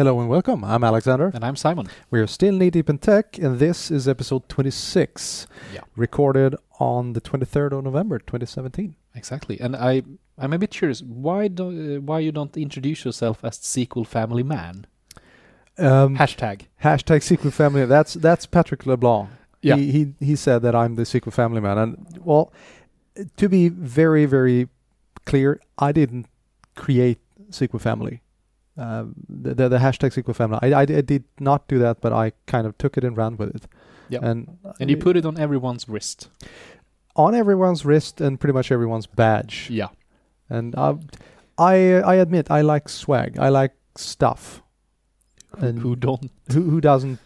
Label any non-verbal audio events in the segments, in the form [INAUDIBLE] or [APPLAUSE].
Hello and welcome. I'm Alexander. And I'm Simon. We are still knee deep in tech, and this is episode 26, Yeah. recorded on the 23rd of November, 2017. Exactly. And I I'm a bit curious why do uh, why you don't introduce yourself as SQL family man? Um, Hashtag. hashtag SQL Family. That's that's Patrick LeBlanc. Yeah. He, he he said that I'm the SQL Family man, and well, to be very very clear, I didn't create SQL Family. Um, the, the the hashtag SQL Family. I, I I did not do that, but I kind of took it and ran with it. Yeah. And And you put it on everyone's wrist. on everyone's wrist and pretty much everyone's badge. Yeah. And uh, I I admit I like swag. I like stuff. And Who don't? who who doesn't?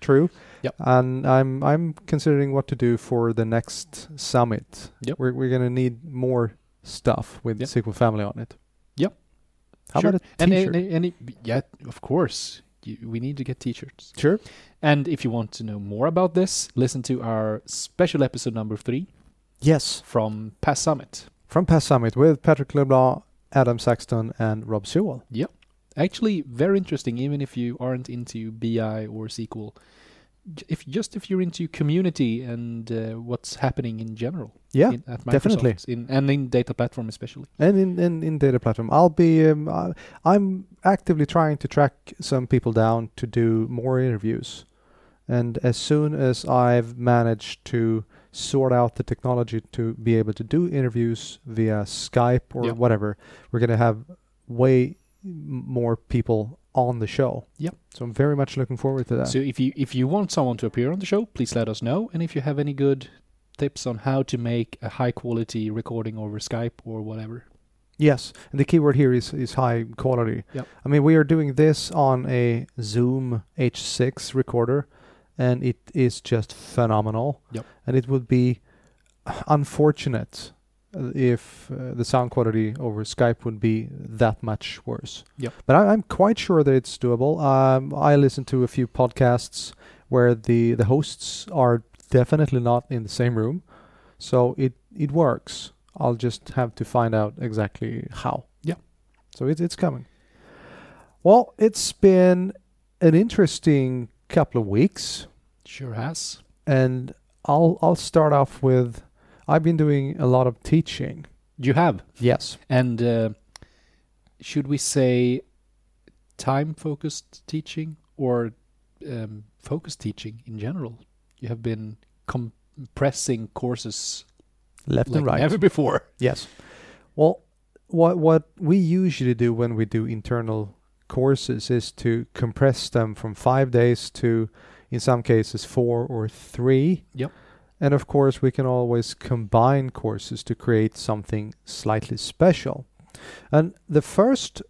True. Yep. And I'm I'm considering what to do for the next summit. Yep. We're we're gonna need more stuff with Yep. SQL Family on it. Yep. How Sure. about a And, t-shirt? and, and yeah, of course. You, we need to get t-shirts. sure. And if you want to know more about this, listen to our special episode number three Yes. from PASS Summit. From PASS Summit with Patrick LeBlanc, Adam Saxton, and Rob Sewell. Yep. Actually, very interesting. Even if you aren't into BI or SQL, if just if you're into community and uh, what's happening in general. Yeah. in, at Microsoft, definitely. in, and in data platform especially. and in, in, in data platform i'll be um, I, i'm actively trying to track some people down to do more interviews and as soon as i've managed to sort out the technology to be able to do interviews via skype or Yeah. whatever we're going to have way more people on the show Yep. so i'm very much looking forward to that So if you if you want someone to appear on the show, please let us know. And if you have any good tips on how to make a high quality recording over Skype or whatever. Yes, and the keyword here is is high quality. Yep. I mean, we are doing this on a Zoom H6 recorder, and it is just phenomenal. Yep. And it would be unfortunate if uh, the sound quality over Skype would be that much worse. Yep. But I, I'm quite sure that it's doable. Um, I listen to a few podcasts where the the hosts are definitely not in the same room, so it it works. I'll just have to find out exactly how. Yeah. So it, it's coming. Well, it's been an interesting couple of weeks, Sure has. and I'll I'll start off with I've been doing a lot of teaching. You have. Yes. And uh, should we say time focused teaching or um, focused teaching in general? You have been compressing courses Left like and right. never before. Yes. Well, what what we usually do when we do internal courses is to compress them from five days to, in some cases, four or three. Yep. And of course, we can always combine courses to create something slightly special. And the first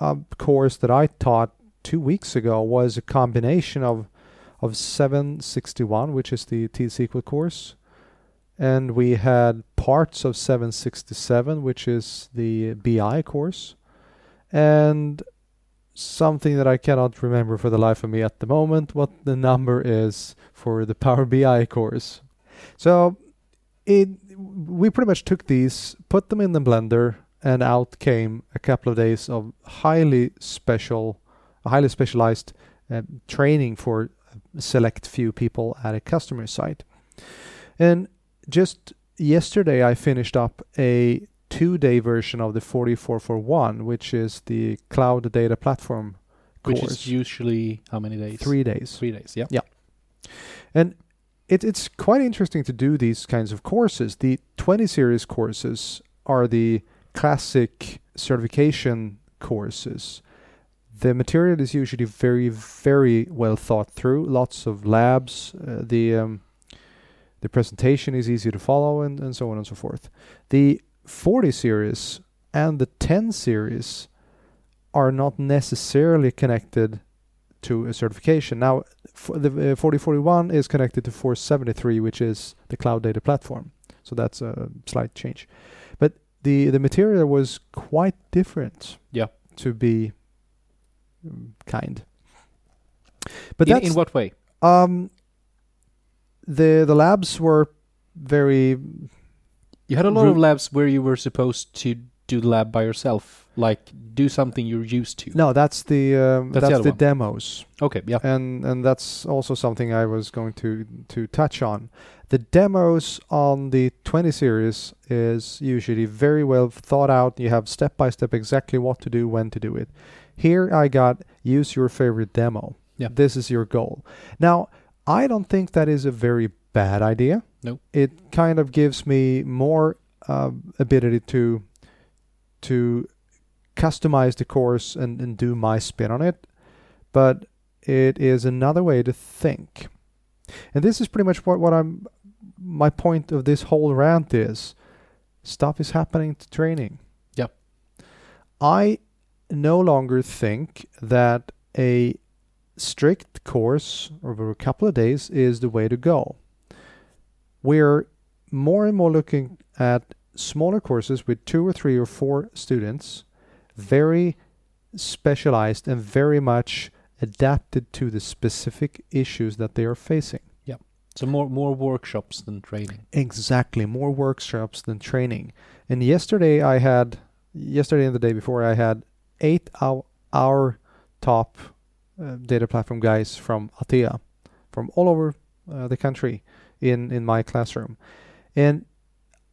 uh, course that I taught two weeks ago was a combination of of 761, which is the T-SQL course, and we had parts of 767 which is the bi course and something that i cannot remember for the life of me at the moment what the number is for the power bi course so it we pretty much took these put them in the blender and out came a couple of days of highly special highly specialized uh, training for a select few people at a customer site and just yesterday I finished up a two day version of the 4441, which is the cloud data platform Which course. is usually how many days? Three days. Three days, Yeah. yeah. And it, it's quite interesting to do these kinds of courses. The 20 series courses are the classic certification courses. The material is usually very, very well thought through. Lots of labs. Uh, the um, the presentation is easy to follow, and, and so on and so forth. The 40 series and the 10 series are not necessarily connected to a certification. Now, for the uh, 4041 is connected to 473, which is the cloud data platform. So that's a slight change. But the the material was quite different. Yeah. To be um, kind. But in, that's in what way? um the the labs were very You had a lot of labs where you were supposed to do the lab by yourself? Like do something you're used to? No, that's the um, That's that's, the the demos. Okay, yeah. and and that's also something I was going to to touch on. The demos on the 20 series is usually very well thought out. You have step by step exactly what to do, when to do it. Here I got use your favorite demo. Yeah. This is your goal. Now, I don't think that is a very bad idea. No. It kind of gives me more uh, ability to to customize the course and, and do my spin on it. But it is another way to think. And this is pretty much what, what I'm my point of this whole rant is stuff is happening to training. Yep. I no longer think that a strict course over a couple of days is the way to go. We're more and more looking at smaller courses with two or three or four students, very specialized and very much adapted to the specific issues that they are facing. Yeah. So more more workshops than training. Exactly, more workshops than training. And yesterday I had, yesterday and the day before I had eight our, our top uh, data platform guys from Atea, from all over uh, the country, in in my classroom, and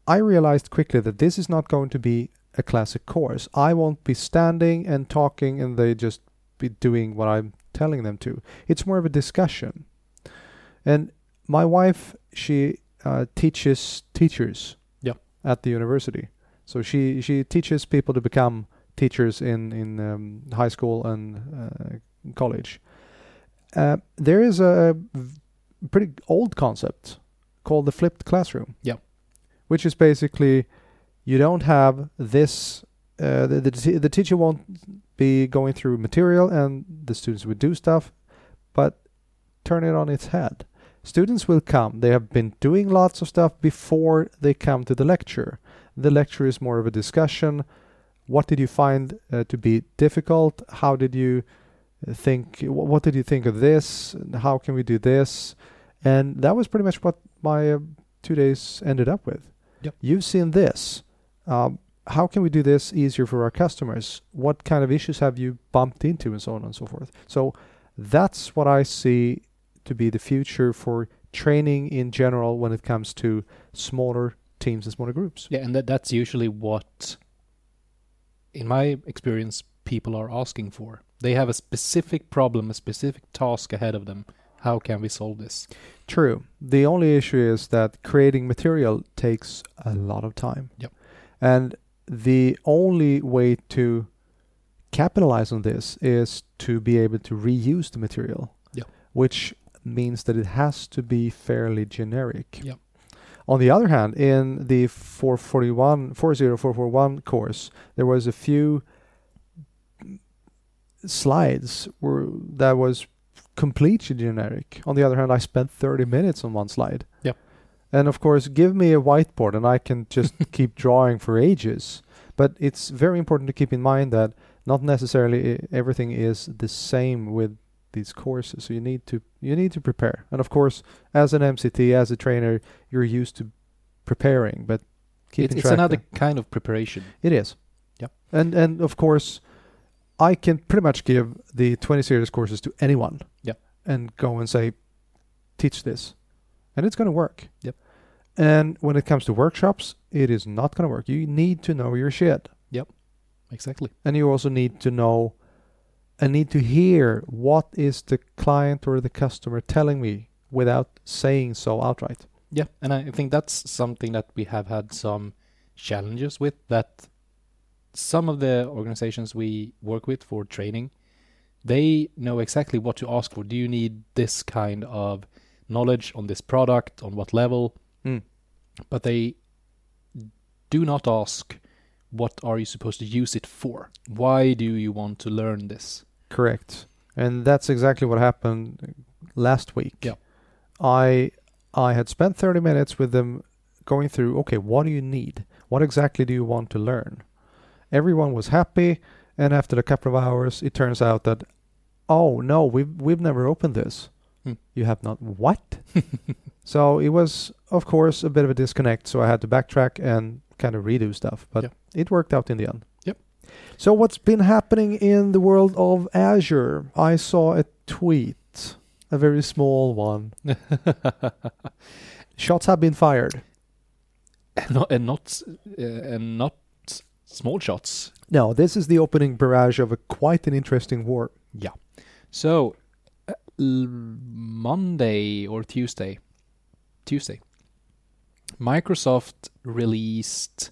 I realized quickly that this is not going to be a classic course. I won't be standing and talking, and they just be doing what I'm telling them to. It's more of a discussion, and my wife she uh, teaches teachers Yeah. at the university so she she teaches people to become teachers in in um, high school and uh, college uh, there is a v- pretty old concept called the flipped classroom Yeah. Which is basically you don't have this uh, the, the, t- the teacher won't be going through material and the students would do stuff but turn it on its head. Students will come. They have been doing lots of stuff before they come to the lecture. The lecture is more of a discussion. What did you find uh, to be difficult? How did you think wh- what did you think of this? How can we do this? And that was pretty much what my uh, two days ended up with Yep. you've seen this um, how can we do this easier for our customers what kind of issues have you bumped into and so on and so forth so that's what i see to be the future for training in general when it comes to smaller teams and smaller groups. Yeah, and that that's usually what, in my experience, people are asking for. They have a specific problem, a specific task ahead of them. How can we solve this? True. The only issue is that creating material takes a lot of time. Yep. And the only way to capitalize on this is to be able to reuse the material. Yep. Which means that it has to be fairly generic. Yep. On the other hand, in the 441 40441 course, there was a few slides were that was completely generic. On the other hand, I spent 30 minutes on one slide. Yep. And of course, give me a whiteboard and I can just [LAUGHS] keep drawing for ages. But it's very important to keep in mind that not necessarily everything is the same with these courses. So you need to you need to prepare. And of course, as an MCT, as a trainer, you're used to preparing, but It, it's another kind of preparation. It is. Yep. And and of course, I can pretty much give the 20 series courses to anyone. Yep. And go and say, teach this, and it's going to work. Yep. And when it comes to workshops, it is not going to work. You need to know your shit, Yep. Exactly. and you also need to know, and need to hear what is the client or the customer telling me without saying so outright. Yeah, and I think that's something that we have had some challenges with. That some of the organizations we work with for training, they know exactly what to ask for. Do you need this kind of knowledge on this product? On what level? Mm. But they do not ask, what are you supposed to use it for? Why do you want to learn this? Correct. And that's exactly what happened last week. Yeah. I I had spent 30 minutes with them going through, okay, what do you need? What exactly do you want to learn? Everyone was happy, and after a couple of hours it turns out that oh no, we've we've never opened this. Hmm. You have not what? [LAUGHS] so it was of course a bit of a disconnect, so I had to backtrack and kind of redo stuff, but Yeah. it worked out in the end. Yep. So what's been happening in the world of Azure? I saw a tweet, a very small one. [LAUGHS] Shots have been fired. and not and not, uh, and not small shots. No, this is the opening barrage of a quite an interesting war. Yeah. So uh, l- Monday or Tuesday, Tuesday, Microsoft released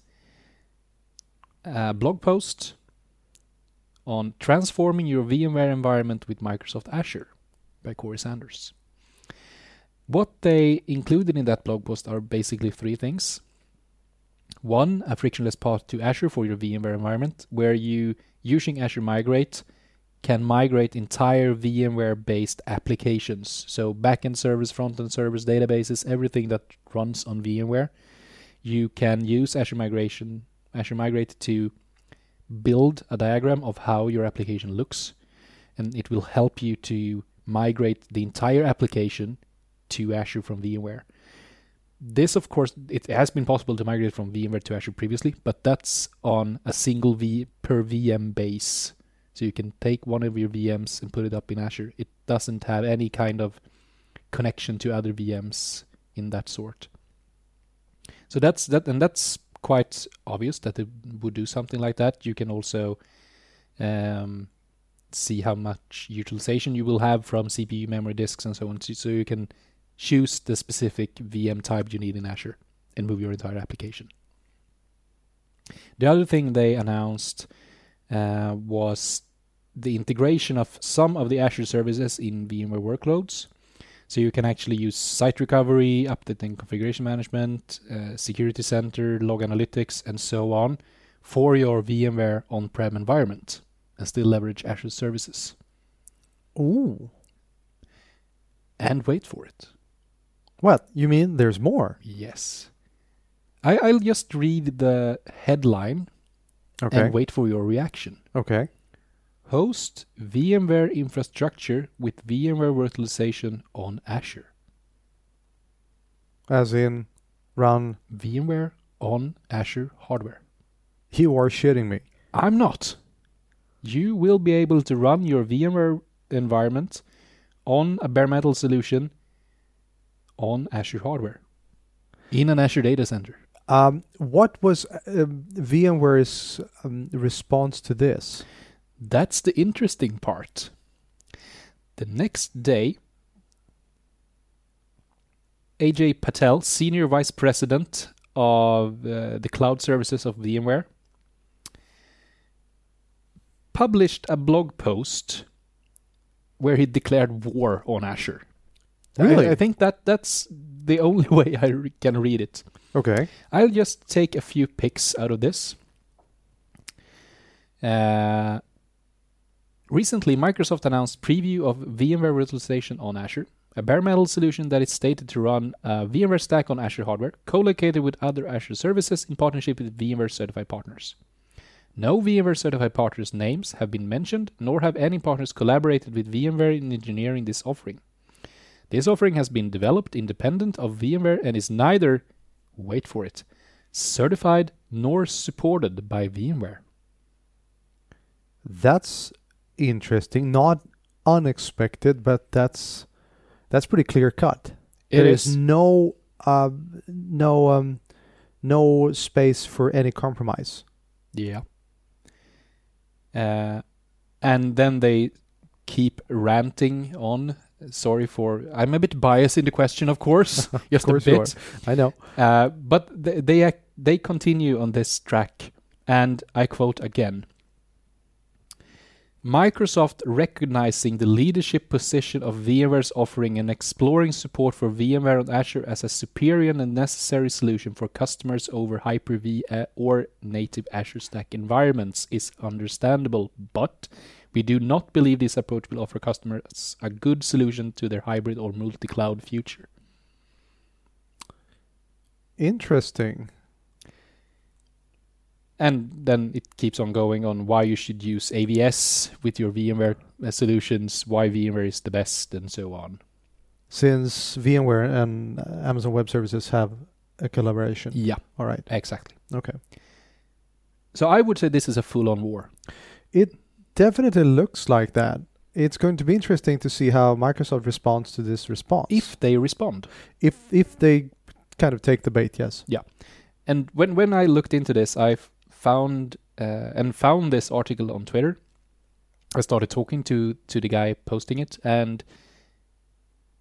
a blog post on transforming your VMware environment with Microsoft Azure by Corey Sanders. What they included in that blog post are basically three things. One, a frictionless path to Azure for your VMware environment, where you, using Azure Migrate, can migrate entire VMware based applications. So, backend servers, front-end servers, databases, everything that runs on VMware. You can use Azure Migration, Azure Migrate to build a diagram of how your application looks, and it will help you to migrate the entire application to Azure from VMware. This, of course, it has been possible to migrate from VMware to Azure previously, but that's on a single V per VM base. So you can take one of your VMs and put it up in Azure. It doesn't have any kind of connection to other VMs in that sort. So that's that, and that's quite obvious that it would do something like that. You can also um, see how much utilization you will have from CPU, memory disks, and so on. So you can choose the specific VM type you need in Azure and move your entire application. The other thing they announced uh, was the integration of some of the Azure services in VMware workloads. So you can actually use site recovery, update and configuration management, uh, security center, log analytics, and so on for your VMware on-prem environment and still leverage Azure services. Ooh. And wait for it. What? You mean there's more? Yes. I, I'll just read the headline Okay. and wait for your reaction. Okay. Host VMware infrastructure with VMware virtualization on Azure. As in, run. VMware on Azure hardware. You are shitting me. I'm not. You will be able to run your VMware environment on a bare metal solution on Azure hardware in an Azure data center. Um, what was uh, VMware's um, response to this? That's the interesting part. The next day, Ajay Patel, Senior Vice President of uh, the Cloud Services of VMware, published a blog post where he declared war on Azure. I- Really? I, think that that's the only [LAUGHS] way I re- can read it. Okay. I'll just take a few picks out of this. Uh, recently, Microsoft announced preview of VMware virtualization on Azure, a bare metal solution that is stated to run a VMware stack on Azure hardware, co-located with other Azure services in partnership with VMware certified partners. No VMware certified partners' names have been mentioned, nor have any partners collaborated with VMware in engineering this offering. This offering has been developed independent of VMware and is neither wait for it, certified nor supported by VMware. That's interesting. Not unexpected, but that's that's pretty clear cut. It There is is no uh, no um, no space for any compromise. Yeah. Uh, and then they keep ranting on. Sorry for I'm a bit biased in the question, of course, [LAUGHS] just course a bit. I know. Uh, but they, they ac- they continue on this track, and I quote again. Microsoft recognizing the leadership position of VMware's offering and exploring support for VMware on Azure as a superior and necessary solution for customers over Hyper-V uh, or native Azure Stack environments is understandable, but we do not believe this approach will offer customers a good solution to their hybrid or multi-cloud future. Interesting. And then it keeps on going on why you should use AWS with your VMware solutions, why VMware is the best, and so on. Since VMware and Amazon Web Services have a collaboration. Yeah, All right. exactly. Okay. So I would say this is a full-on war. Definitely looks like that. It's going to be interesting to see how Microsoft responds to this response. If they respond. if if they kind of take the bait, yes. Yeah. And when when I looked into this, I found uh, and found this article on Twitter. I started talking to to the guy posting it, and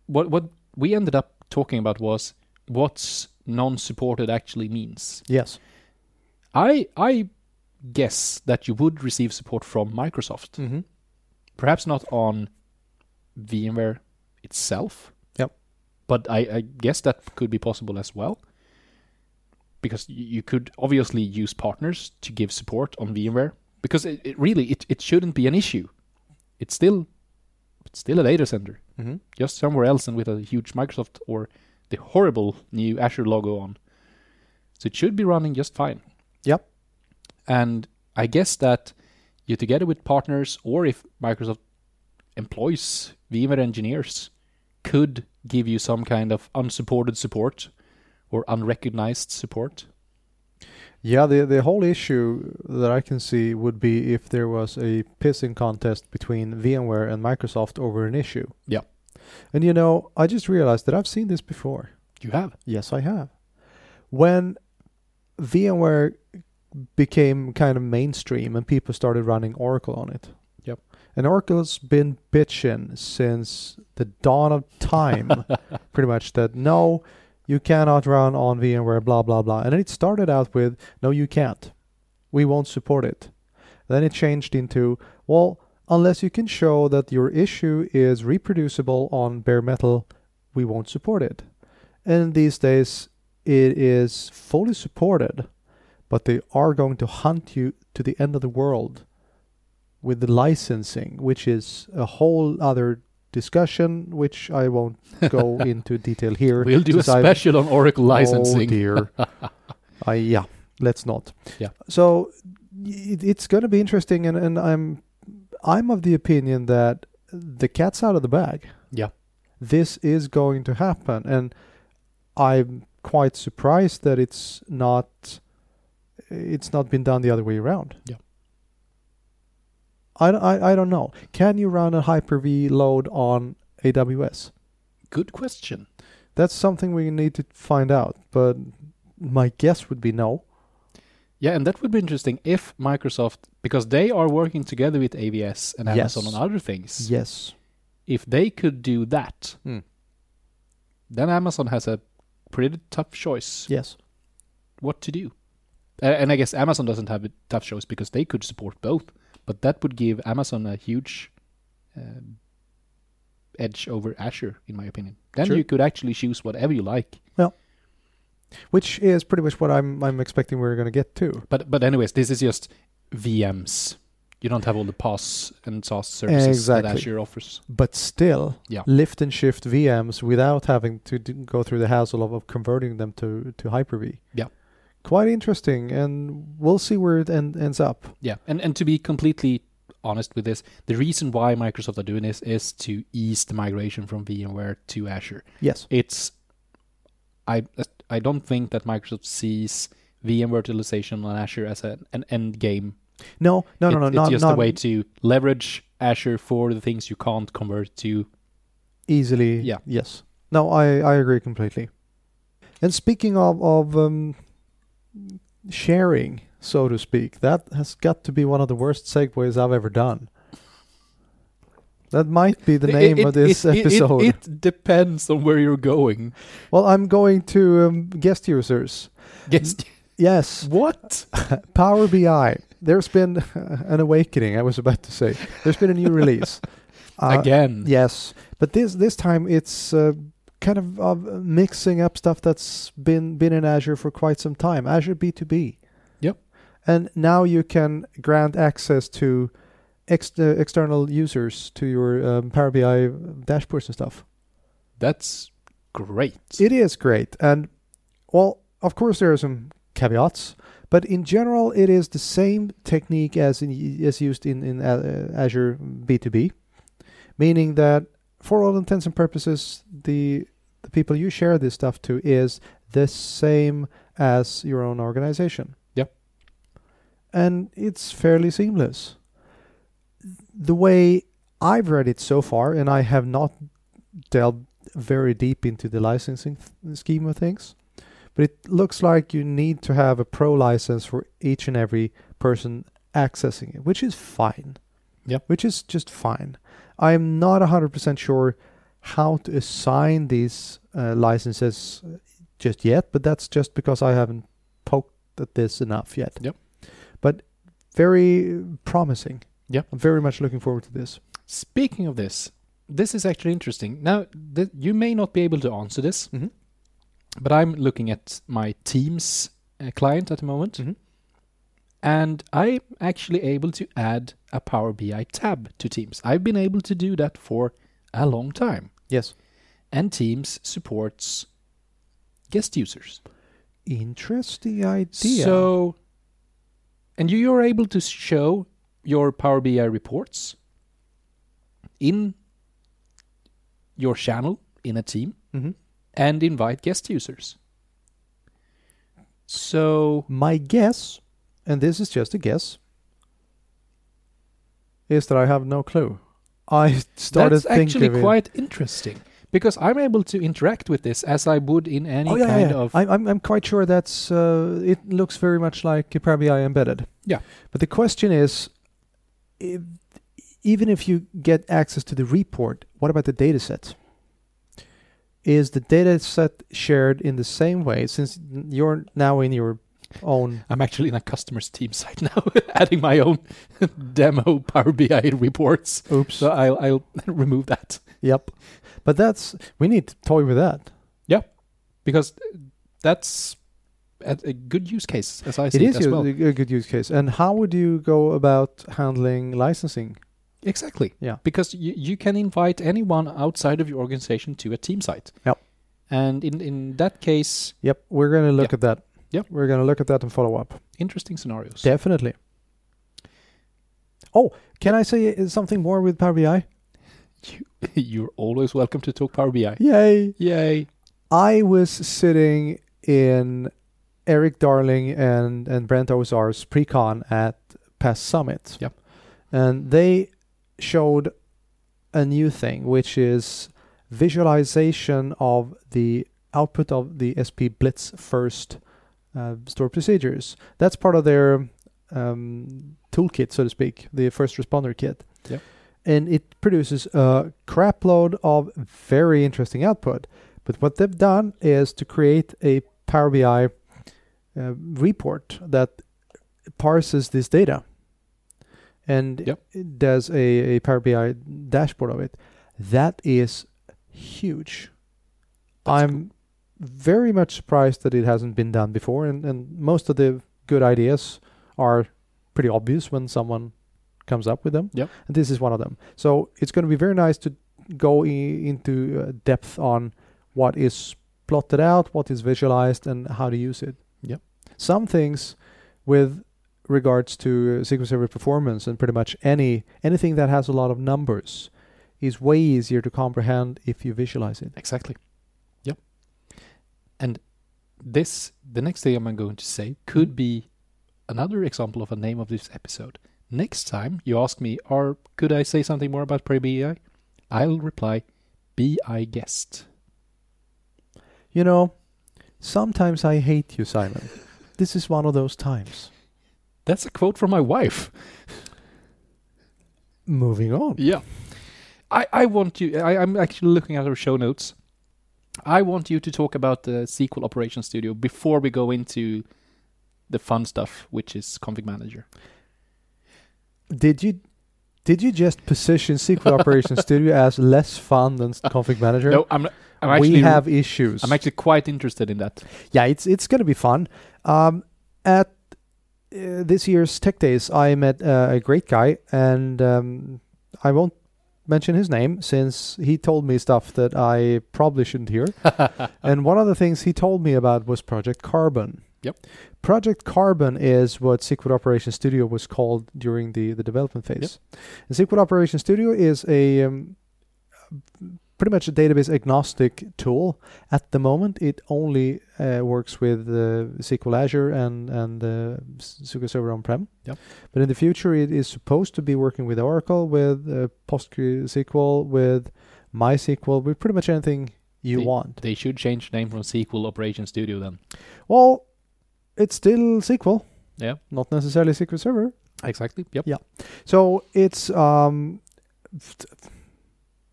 what what we ended up talking about was what's non-supported actually means. Yes. I I guess that you would receive support from Microsoft, Mm-hmm. perhaps not on VMware itself. Yep. But I, I guess that could be possible as well. Because you could obviously use partners to give support on VMware. Because it, it really it, it shouldn't be an issue. It's still it's still a data center. Mm-hmm. Just somewhere else and with a huge Microsoft or the horrible new Azure logo on. So it should be running just fine. Yep. And I guess that you together with partners or if Microsoft employs VMware engineers could give you some kind of unsupported support or unrecognized support. Yeah, the the whole issue that I can see would be if there was a pissing contest between VMware and Microsoft over an issue. Yeah. And you know, I just realized that I've seen this before. You have. Yes, I have. When VMware became kind of mainstream and people started running Oracle on it. Yep. And Oracle's been bitching since the dawn of time, [LAUGHS] pretty much, that no, you cannot run on VMware, blah, blah, blah. And then it started out with, no, you can't. We won't support it. Then it changed into, well, unless you can show that your issue is reproducible on bare metal, we won't support it. And these days, it is fully supported, but they are going to hunt you to the end of the world with the licensing, which is a whole other discussion, which I won't go [LAUGHS] into detail here. We'll do a since I've- special on Oracle oh, licensing. Oh dear. [LAUGHS] I yeah, let's not. Yeah. So it, it's going to be interesting, and, and I'm I'm of the opinion that the cat's out of the bag. Yeah. This is going to happen, and I'm quite surprised that it's not it's not been done the other way around. Yeah. I, I, I don't know. Can you run a Hyper-V load on AWS? Good question. That's something we need to find out, but my guess would be no. Yeah, and that would be interesting if Microsoft, because they are working together with AWS and Amazon Yes. on other things, Yes. if they could do that, Hmm. then Amazon has a pretty tough choice Yes. what to do. Uh, and I guess Amazon doesn't have tough shows because they could support both, but that would give Amazon a huge um, edge over Azure, in my opinion. Then Sure. you could actually choose whatever you like. Well, Which is pretty much what I'm I'm expecting we're going to get to. But but anyways, this is just VMs. You don't have all the PaaS and SaaS services Exactly. that Azure offers. But still, Yeah. lift and shift VMs without having to d- go through the hassle of, of converting them to, to Hyper-V. Yeah. Quite interesting, and we'll see where it end, ends up. Yeah, and and to be completely honest with this, the reason why Microsoft are doing this is to ease the migration from VMware to Azure. Yes. It's I I don't think that Microsoft sees VM virtualization on Azure as a, an end game. No, no, It- no, no, It's not, just not a way to leverage Azure for the things you can't convert to. easily. Yeah. Yes. No, I, I agree completely. And speaking of, of um, sharing, so to speak, that has got to be one of the worst segues I've ever done. That might be the name it- of this it- it- episode. It, [LAUGHS] it depends on where you're going. well, I'm going to um, guest users. Guest. Yes, what? [LAUGHS] Power BI. There's been [LAUGHS] an awakening. I was about to say there's been a new release. Uh, Again. Yes, but this this time it's uh, kind of uh, mixing up stuff that's been been in Azure for quite some time. Azure B2B. Yep. And now you can grant access to ex- uh, external users to your um, Power BI dashboards and stuff. That's great. It is great, and well, of course there are some caveats, but in general, it is the same technique as in, as used in in uh, Azure B2B, meaning that for all intents and purposes, the the people you share this stuff to is the same as your own organization. Yep. And it's fairly seamless. The way I've read it so far, and I have not delved very deep into the licensing th- scheme of things, but it looks like you need to have a pro license for each and every person accessing it, which is fine. Yep. Which is just fine. I'm not 100% sure how to assign these uh, licenses just yet, but that's just because I haven't poked at this enough yet. Yep. But very promising. Yep. I'm very much looking forward to this. Speaking of this, this is actually interesting. Now, th- you may not be able to answer this, Mhm. but I'm looking at my Teams uh, client at the moment, Mhm. And I'm actually able to add a Power BI tab to Teams. I've been able to do that for a long time, Yes. and Teams supports guest users. Interesting idea. So, and you- you're able to show your Power BI reports in your channel in a team Mhm. and invite guest users. So, my guess, and this is just a guess, is that I have no clue. I started that's thinking actually quite interesting because I'm able to interact with this as I would in any Oh yeah, kind yeah. of. I'm, I'm quite sure that's uh, it looks very much like Power BI embedded. Yeah. But the question is, if, even if you get access to the report, what about the data set? Is the data set shared in the same way? Since you're now in your own. I'm actually in a customer's team [LAUGHS] site now, [LAUGHS] adding my own [LAUGHS] demo Power BI reports. Oops. So I'll, I'll remove that. Yep. But that's we need to toy with that. Yep. Because that's a, a good use case as I see It it, is as a, well. a good use case. And how would you go about handling licensing? Exactly. Yeah. Because you, you can invite anyone outside of your organization to a team site. Yep. And in, in that case, Yep, we're going to look Yeah. at that. Yep. We're going to look at that and follow up. interesting scenarios. Definitely. Oh, can I say uh, something more with Power BI? [LAUGHS] You're always welcome to talk Power BI. Yay! Yay. I was sitting in Erik Darling and, and Brent Ozar's pre-con at PASS Summit. Yep. And they showed a new thing, which is visualization of the output of the sp_BlitzFirst uh, store procedures. That's part of their um, toolkit, so to speak, the first responder kit. Yep. And it produces a crap load of very interesting output. But what they've done is to create a Power BI uh, report that parses this data and Yep. does a, a Power BI dashboard of it. That is huge. That's I'm very much surprised that it hasn't been done before, and, and most of the good ideas are pretty obvious when someone comes up with them. Yep. And this is one of them. So it's going to be very nice to go I- into uh, depth on what is plotted out, what is visualized, and how to use it. Yep. Some things with regards to uh, SQL Server performance and pretty much any anything that has a lot of numbers is way easier to comprehend if you visualize it. Exactly. And this, the next thing I'm going to say, could be another example of a name of this episode. Next time you ask me, or could I say something more about Power BI? I'll reply, BI guest. You know, sometimes I hate you, Simon. [LAUGHS] this is one of those times. That's a quote from my wife. Moving on. Yeah. I, I want you, I, I'm actually looking at our show notes. I want you to talk about the SQL Operations Studio before we go into the fun stuff, which is Config Manager. Did you did you just position SQL Operations [LAUGHS] Studio as less fun than Config Manager? No, I'm, I'm actually we have issues. I'm actually quite interested in that. yeah, it's it's going to be fun. Um, at uh, this year's Tech Days, I met uh, a great guy, and um, I won't mention his name since he told me stuff that I probably shouldn't hear. [LAUGHS] and one of the things he told me about was Project Carbon. Yep. Project Carbon is what SQL Operations Studio was called during the, the development phase. And SQL Operations Studio is a um, pretty much a database agnostic tool. At the moment, it only uh, works with uh, SQL Azure and and uh, SQL Server on-prem. Yep. But in the future, it is supposed to be working with Oracle, with uh, PostgreSQL, with MySQL, with pretty much anything you The- want. They should change the name from SQL Operation Studio then. Well, it's still SQL, Yeah. not necessarily SQL Server. Exactly. Yep. Yeah. So it's um,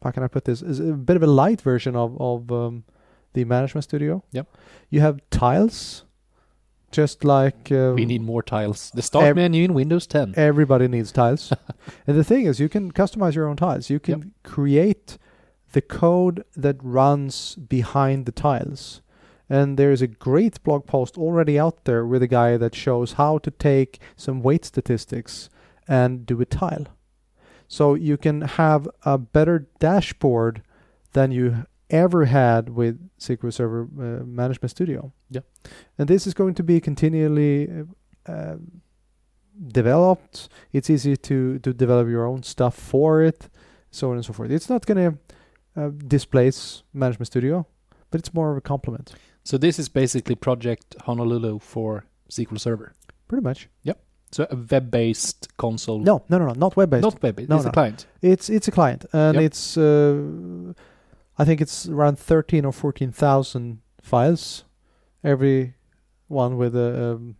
how can I put this? Is a bit of a light version of of um, the Management Studio. Yep. You have tiles, just like uh, We need more tiles. The start Ev- menu in Windows 10. everybody needs tiles. [LAUGHS] and the thing is, you can customize your own tiles. You can create the code that runs behind the tiles. And there is a great blog post already out there with a guy that shows how to take some wait statistics and do a tile. So you can have a better dashboard than you ever had with SQL Server uh, Management Studio. Yeah. And this is going to be continually uh, uh, developed. It's easy to to develop your own stuff for it, so on and so forth. It's not going to uh, displace Management Studio, but it's more of a complement, So this is basically Project Honolulu for SQL Server. pretty much. So a web-based console. No, no, no, no, not web based. Not web-based. No, it's no. a client. It's it's a client, and Yep. it's uh, I think it's around thirteen or fourteen thousand files, every one with a um,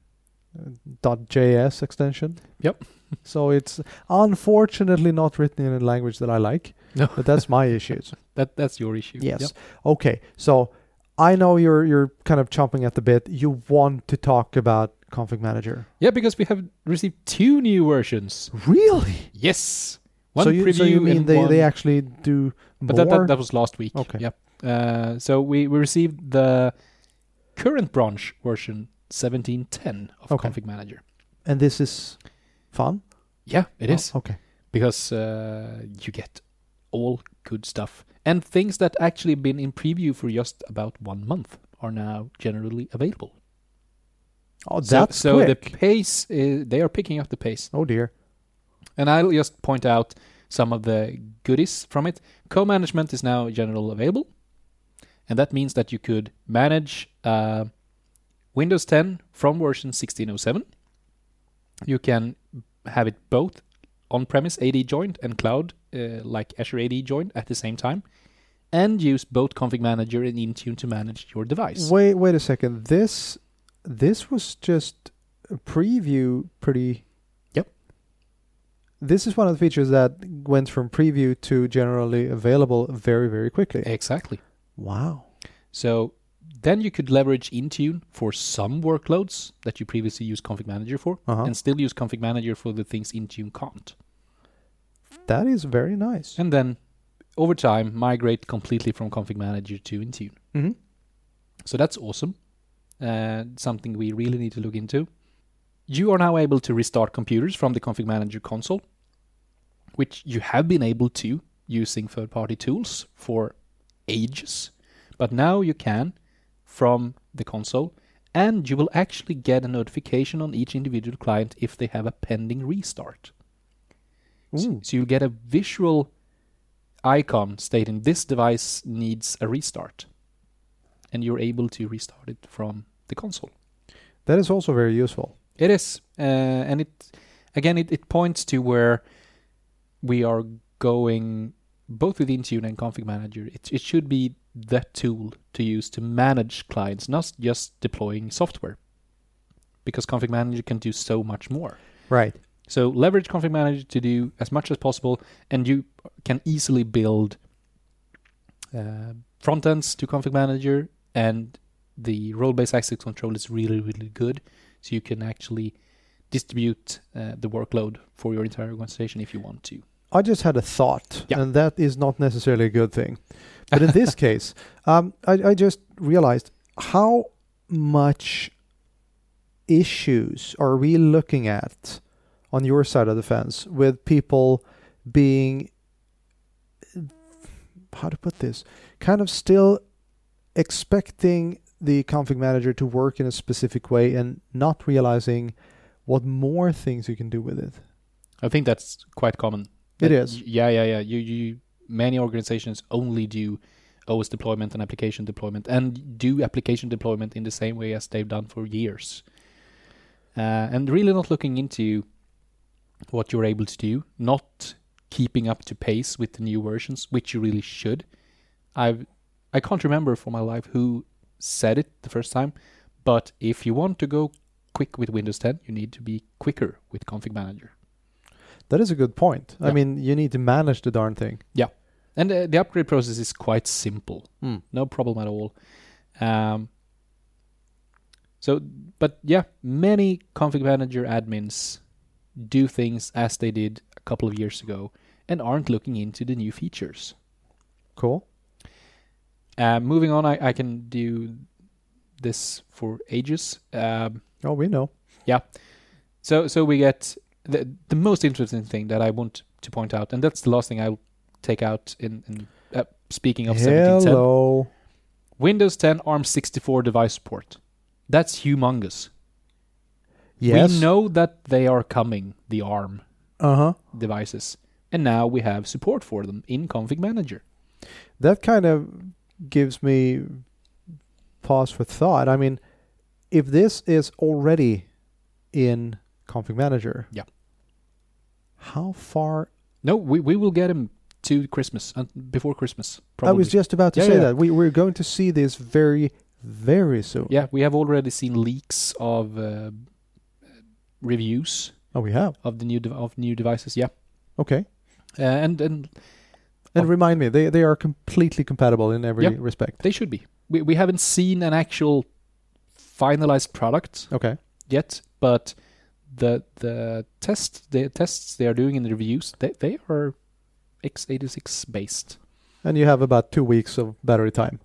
.js extension. Yep. [LAUGHS] so it's unfortunately not written in a language that I like, No, but that's my issues. [LAUGHS] that that's your issue. Yes. Yep. Okay. So I know you're you're kind of chomping at the bit. You want to talk about Config Manager. Yeah, because we have received two new versions. Really? Yes. One so you preview so you mean they, one, they actually do But more? that, that that was last week. Okay. Yep. Uh, so we we received the current branch version 1710 of Okay. Config Manager. and this is fun. Yeah, it is Oh, okay. because uh, you get all good stuff and things that actually been in preview for just about one month are now generally available. Oh, So- that's so, the quick. pace is, they are picking up the pace. oh dear. And I'll just point out some of the goodies from it. Co-management is now general available, and that means that you could manage uh, Windows 10 from version 1607. You can have it both on-premise AD joined and cloud, uh, like Azure AD joined, at the same time, and use both Config Manager and Intune to manage your device. Wait, wait a second. This this was just a preview pretty Yep. This is one of the features that went from preview to generally available very very quickly. Exactly. Wow. So then you could leverage Intune for some workloads that you previously used Config Manager for, Uh-huh. and still use Config Manager for the things Intune can't. That is very nice. And then over time, migrate completely from Config Manager to Intune. Mhm. So that's awesome. Uh, something we really need to look into. You are now able to restart computers from the Config Manager console, which you have been able to using third party tools for ages. But now you can from the console, and you will actually get a notification on each individual client if they have a pending restart. So, so you'll get a visual icon stating this device needs a restart. And you're able to restart it from the console. That is also very useful. It is. Uh, and it, again, it, it points to where we are going both with Intune and Config Manager. It, it should be that tool to use to manage clients, not just deploying software. Because Config Manager can do so much more. Right. So leverage Config Manager to do as much as possible, and you can easily build uh, front ends to Config Manager, and the role-based access control is really, really good. So you can actually distribute uh, the workload for your entire organization if you want to. I just had a thought, Yeah. and that is not necessarily a good thing. But in this [LAUGHS] case, um, I, I just realized how much issues are we looking at on your side of the fence with people being, how to put this, kind of still expecting the config manager to work in a specific way and not realizing what more things you can do with it. I think that's quite common. It That- is. Yeah, yeah, yeah. You you many organizations only do OS deployment and application deployment and do application deployment in the same way as they've done for years. Uh, and really not looking into what you're able to do, not keeping up to pace with the new versions, which you really should. I've I can't remember for my life who said it the first time, but if you want to go quick with Windows 10, you need to be quicker with Config Manager. That is a good point. I mean, you need to manage the darn thing. Yeah. And uh, the upgrade process is quite simple. no problem at all. Um, so, but yeah, many config manager admins do things as they did a couple of years ago and aren't looking into the new features. Cool. Uh, moving on, I, I can do this for ages. Um, Oh, we know. Yeah. So, so we get the the most interesting thing that I want to point out, and that's the last thing I'll take out in. in uh, speaking of 1710, Windows 10 ARM64 device support. That's humongous. Yes. We know that they are coming, the ARM Uh huh. devices. And now we have support for them in Config Manager. That kind of gives me pause for thought. I mean, if this is already in Config Manager, Yeah. How far? No, we, we will get him to Christmas, uh, before Christmas. I was just about to Yeah, say yeah. that we we're going to see this very, very soon. yeah, we have already seen leaks of uh, reviews Oh, we have. of the new de- of new devices. Yeah, Okay. uh, and and And Oh. remind me, they they are completely compatible in every Yeah. respect. they should be. We we haven't seen an actual finalized product Okay. yet, but the the test the tests they are doing in the reviews they they are x86 based, And you have about two weeks of battery time.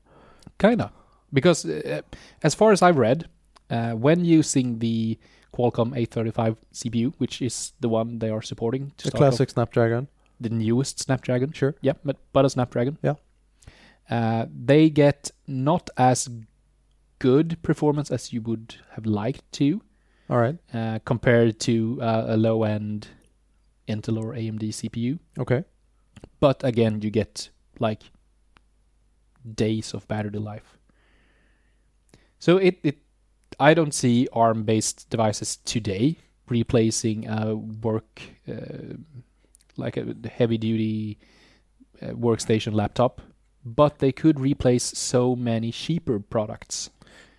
kinda, because uh, as far as I've read, uh, when using the Qualcomm 835 CPU, which is the one they are supporting to classic Snapdragon. The newest Snapdragon, Sure. yeah, but but a Snapdragon, Yeah. uh, they get not as good performance as you would have liked to. All right. uh, compared to uh, a low end Intel or AMD CPU. Okay. But again, you get like days of battery life. So it, it I don't see ARM based devices today replacing a work uh, like a heavy duty uh, workstation laptop, but they could replace so many cheaper products.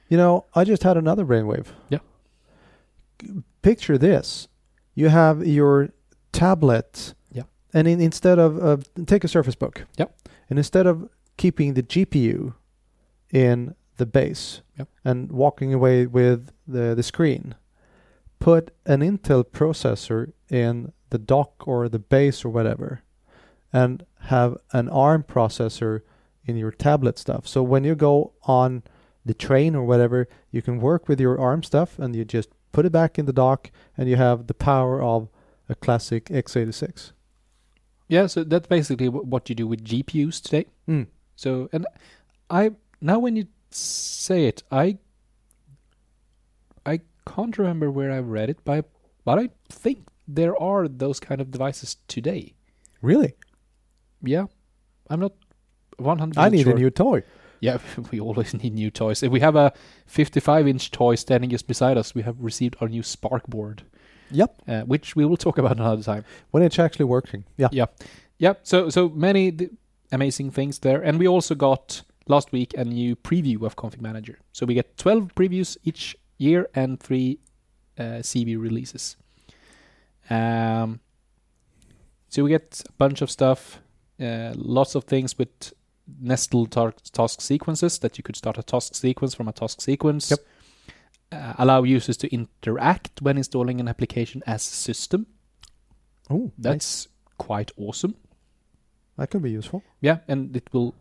You know, I just had another brainwave. Yeah. Picture this: you have your tablet. Yeah. And in, instead of uh, take a Surface Book. Yeah. And instead of keeping the GPU in the base Yeah. and walking away with the the screen, put an Intel processor in the dock or the base or whatever, and have an ARM processor in your tablet stuff. So when you go on the train or whatever, you can work with your ARM stuff and you just put it back in the dock and you have the power of a classic x86. Yeah, so that's basically wh- what you do with GPUs today. Mm. So, and I now when you say it, I I can't remember where I read it, but I, but I think there are those kind of devices today. Really? Yeah, I'm not 100. I need sure. a new toy. Yeah, [LAUGHS] we always need new toys. If we have a 55-inch toy standing just beside us, we have received our new Spark board, Yep. uh, which we will talk about another time. When it's actually working. Yeah. Yeah, so so many amazing things there, and we also got last week a new preview of Config Manager. So we get 12 previews each year and three uh, CB releases. Um, so we get a bunch of stuff, uh, lots of things with nested tar- task sequences that you could start a task sequence from a task sequence. Yep. Uh, allow users to interact when installing an application as a system. Oh, That's quite awesome. that could be useful. Yeah, and it will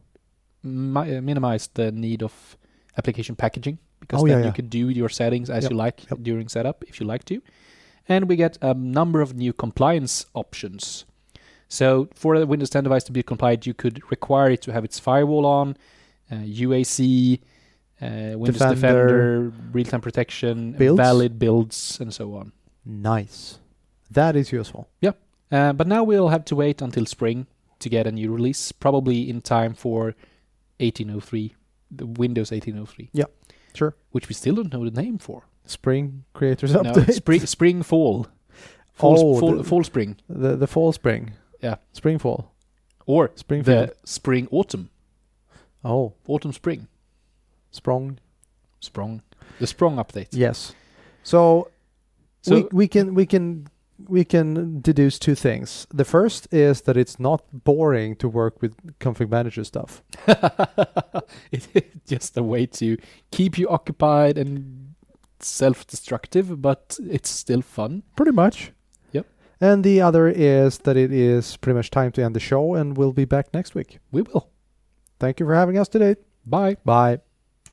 mi- uh, minimize the need of application packaging because Oh, then yeah, you yeah. can do your settings as Yep, you like yep. during setup if you like to. And we get a number of new compliance options. So for a Windows 10 device to be compliant, you could require it to have its firewall on, uh, UAC, uh, Windows Defender. Defender, real-time protection, Builds. valid builds, and so on. Nice. That is useful. Uh, but now we'll have to wait until spring to get a new release, probably in time for 1803, the Windows 1803. Yeah, sure. Which we still don't know the name for. Spring creators No, update. spring, spring, fall, fall, Oh, fall, the- fall, spring, the the fall spring. Yeah. Spring fall. or Spring the spring, autumn, Oh, autumn, spring, sprung. sprung, the sprung update. Yes. So, So we we can we can we can deduce two things. The first is that it's not boring to work with config manager stuff. [LAUGHS] it's just a way to keep you occupied and self-destructive, but it's still fun. Pretty much. Yep. And the other is that it is pretty much time to end the show, and we'll be back next week. We will. Thank you for having us today. Bye. Bye.